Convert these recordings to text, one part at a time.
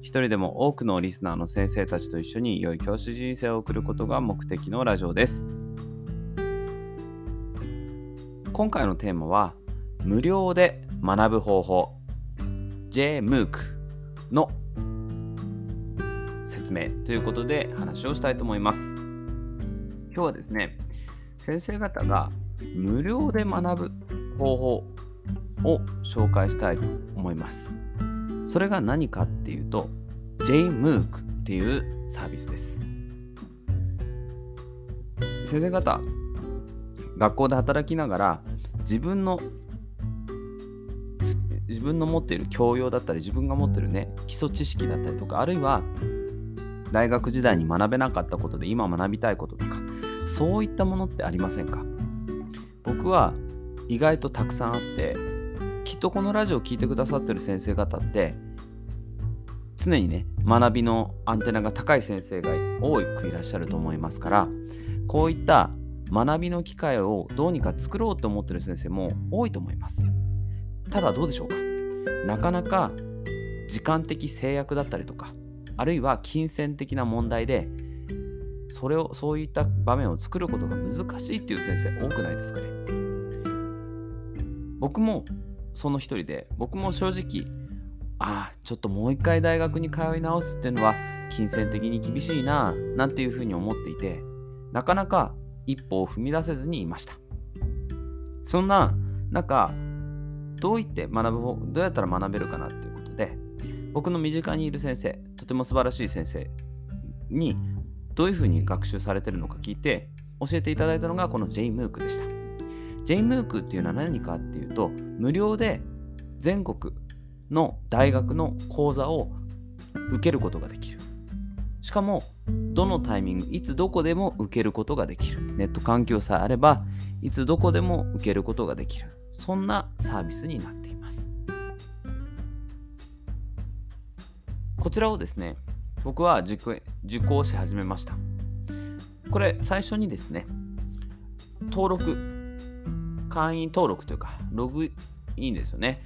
一人でも多くのリスナーの先生たちと一緒に良い教師人生を送ることが目的のラジオです。今回のテーマは無料で学ぶ方法 JMOOC の説明ということで話をしたいと思います。今日はですね、先生方が無料で学ぶ方法を紹介したいと思います。それが何かっていうと JMOOC っていうサービスです。先生方、学校で働きながら自分の自分の持っている教養だったり自分が持っているね基礎知識だったりとかあるいは大学時代に学べなかったことで今学びたいこととかそういったものってありませんか？僕は意外とたくさんあってきっとこのラジオを聴いてくださってる先生方って常にね学びのアンテナが高い先生が多くいらっしゃると思いますからこういった学びの機会をどうにか作ろうと思ってる先生も多いと思います。ただどうでしょうか？なかなか時間的制約だったりとかあるいは金銭的な問題でそれをそういった場面を作ることが難しいっていう先生多くないですかね？僕もその一人で僕も正直ああちょっともう一回大学に通い直すっていうのは金銭的に厳しいななんていうふうに思っていてなかなか一歩を踏み出せずにいました。そんな中どういって学ぶどうやったら学べるかなっていうことで僕の身近にいる先生とても素晴らしい先生にどういうふうに学習されてるのか聞いて教えていただいたのがこの JMOOC でした。JMOOC っていうのは何かっていうと無料で全国の大学の講座を受けることができる。しかもどのタイミングいつどこでも受けることができる。ネット環境さえあればいつどこでも受けることができる。そんなサービスになっています。こちらをですね僕は受講し始めました。これ最初にですね登録会員登録というかログインですよね。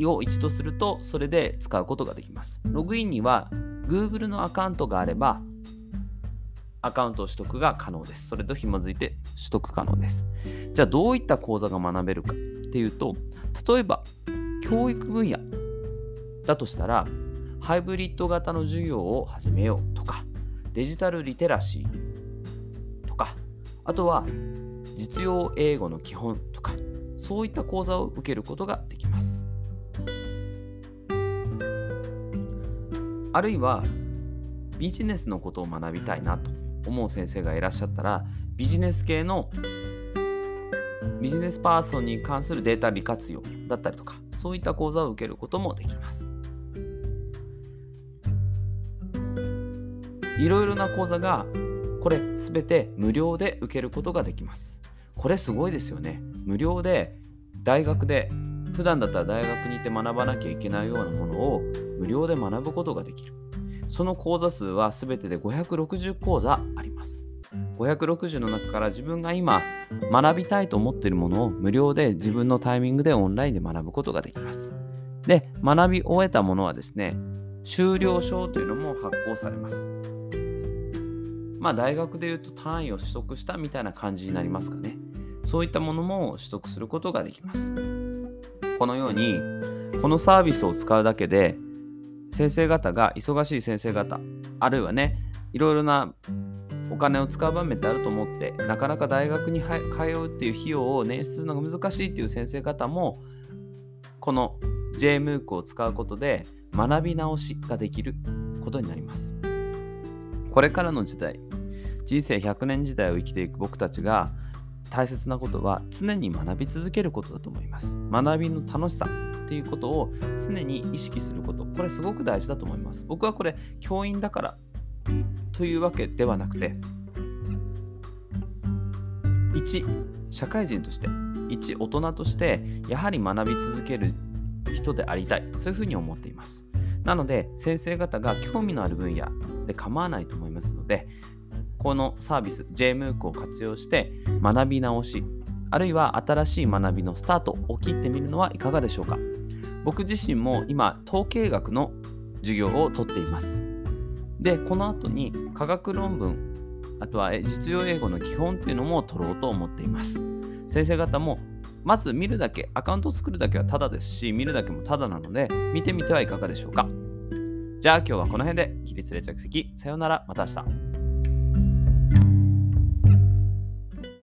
を一度するとそれで使うことができます。ログインには Google のアカウントがあればアカウント取得が可能です。それと紐づいて取得可能です。じゃあどういった講座が学べるかっていうと例えば教育分野だとしたらハイブリッド型の授業を始めようとかデジタルリテラシーとかあとは実用英語の基本とかそういった講座を受けることができますあるいはビジネスのことを学びたいなと思う先生がいらっしゃったらビジネス系のビジネスパーソンに関するデータ利活用だったりとか、そういった講座を受けることもできます。いろいろな講座が、これ全て無料で受けることができます。これすごいですよね。無料で大学で、普段だったら大学に行って学ばなきゃいけないようなものを無料で学ぶことができる。その講座数は全てで560講座あります。560の中から自分が今学びたいと思っているものを無料で自分のタイミングでオンラインで学ぶことができます。で、学び終えたものはですね、修了証というのも発行されます。まあ大学でいうと単位を取得したみたいな感じになりますかね。そういったものも取得することができます。このように、このサービスを使うだけで、先生方が、忙しい先生方、あるいはね、いろいろなお金を使う場面ってあると思ってなかなか大学に通うっていう費用を捻出するのが難しいっていう先生方もこの JMOOC を使うことで学び直しができることになりますこれからの時代人生100年時代を生きていく僕たちが大切なことは常に学び続けることだと思います。学びの楽しさっていうことを常に意識すること。これすごく大事だと思います。僕はこれ教員だからというわけではなくて一社会人として一大人としてやはり学び続ける人でありたい。そういうふうに思っています。なので先生方が興味のある分野で構わないと思いますのでこのサービス JMOOC を活用して学び直しあるいは新しい学びのスタートを切ってみるのはいかがでしょうか。僕自身も今統計学の授業をとっています。でこの後に科学論文あとは実用英語の基本っていうのも取ろうと思っています。先生方もまず見るだけアカウント作るだけはタダですし見るだけもタダなので見てみてはいかがでしょうか。じゃあ今日はこの辺で起立例着席。さようなら。また明日。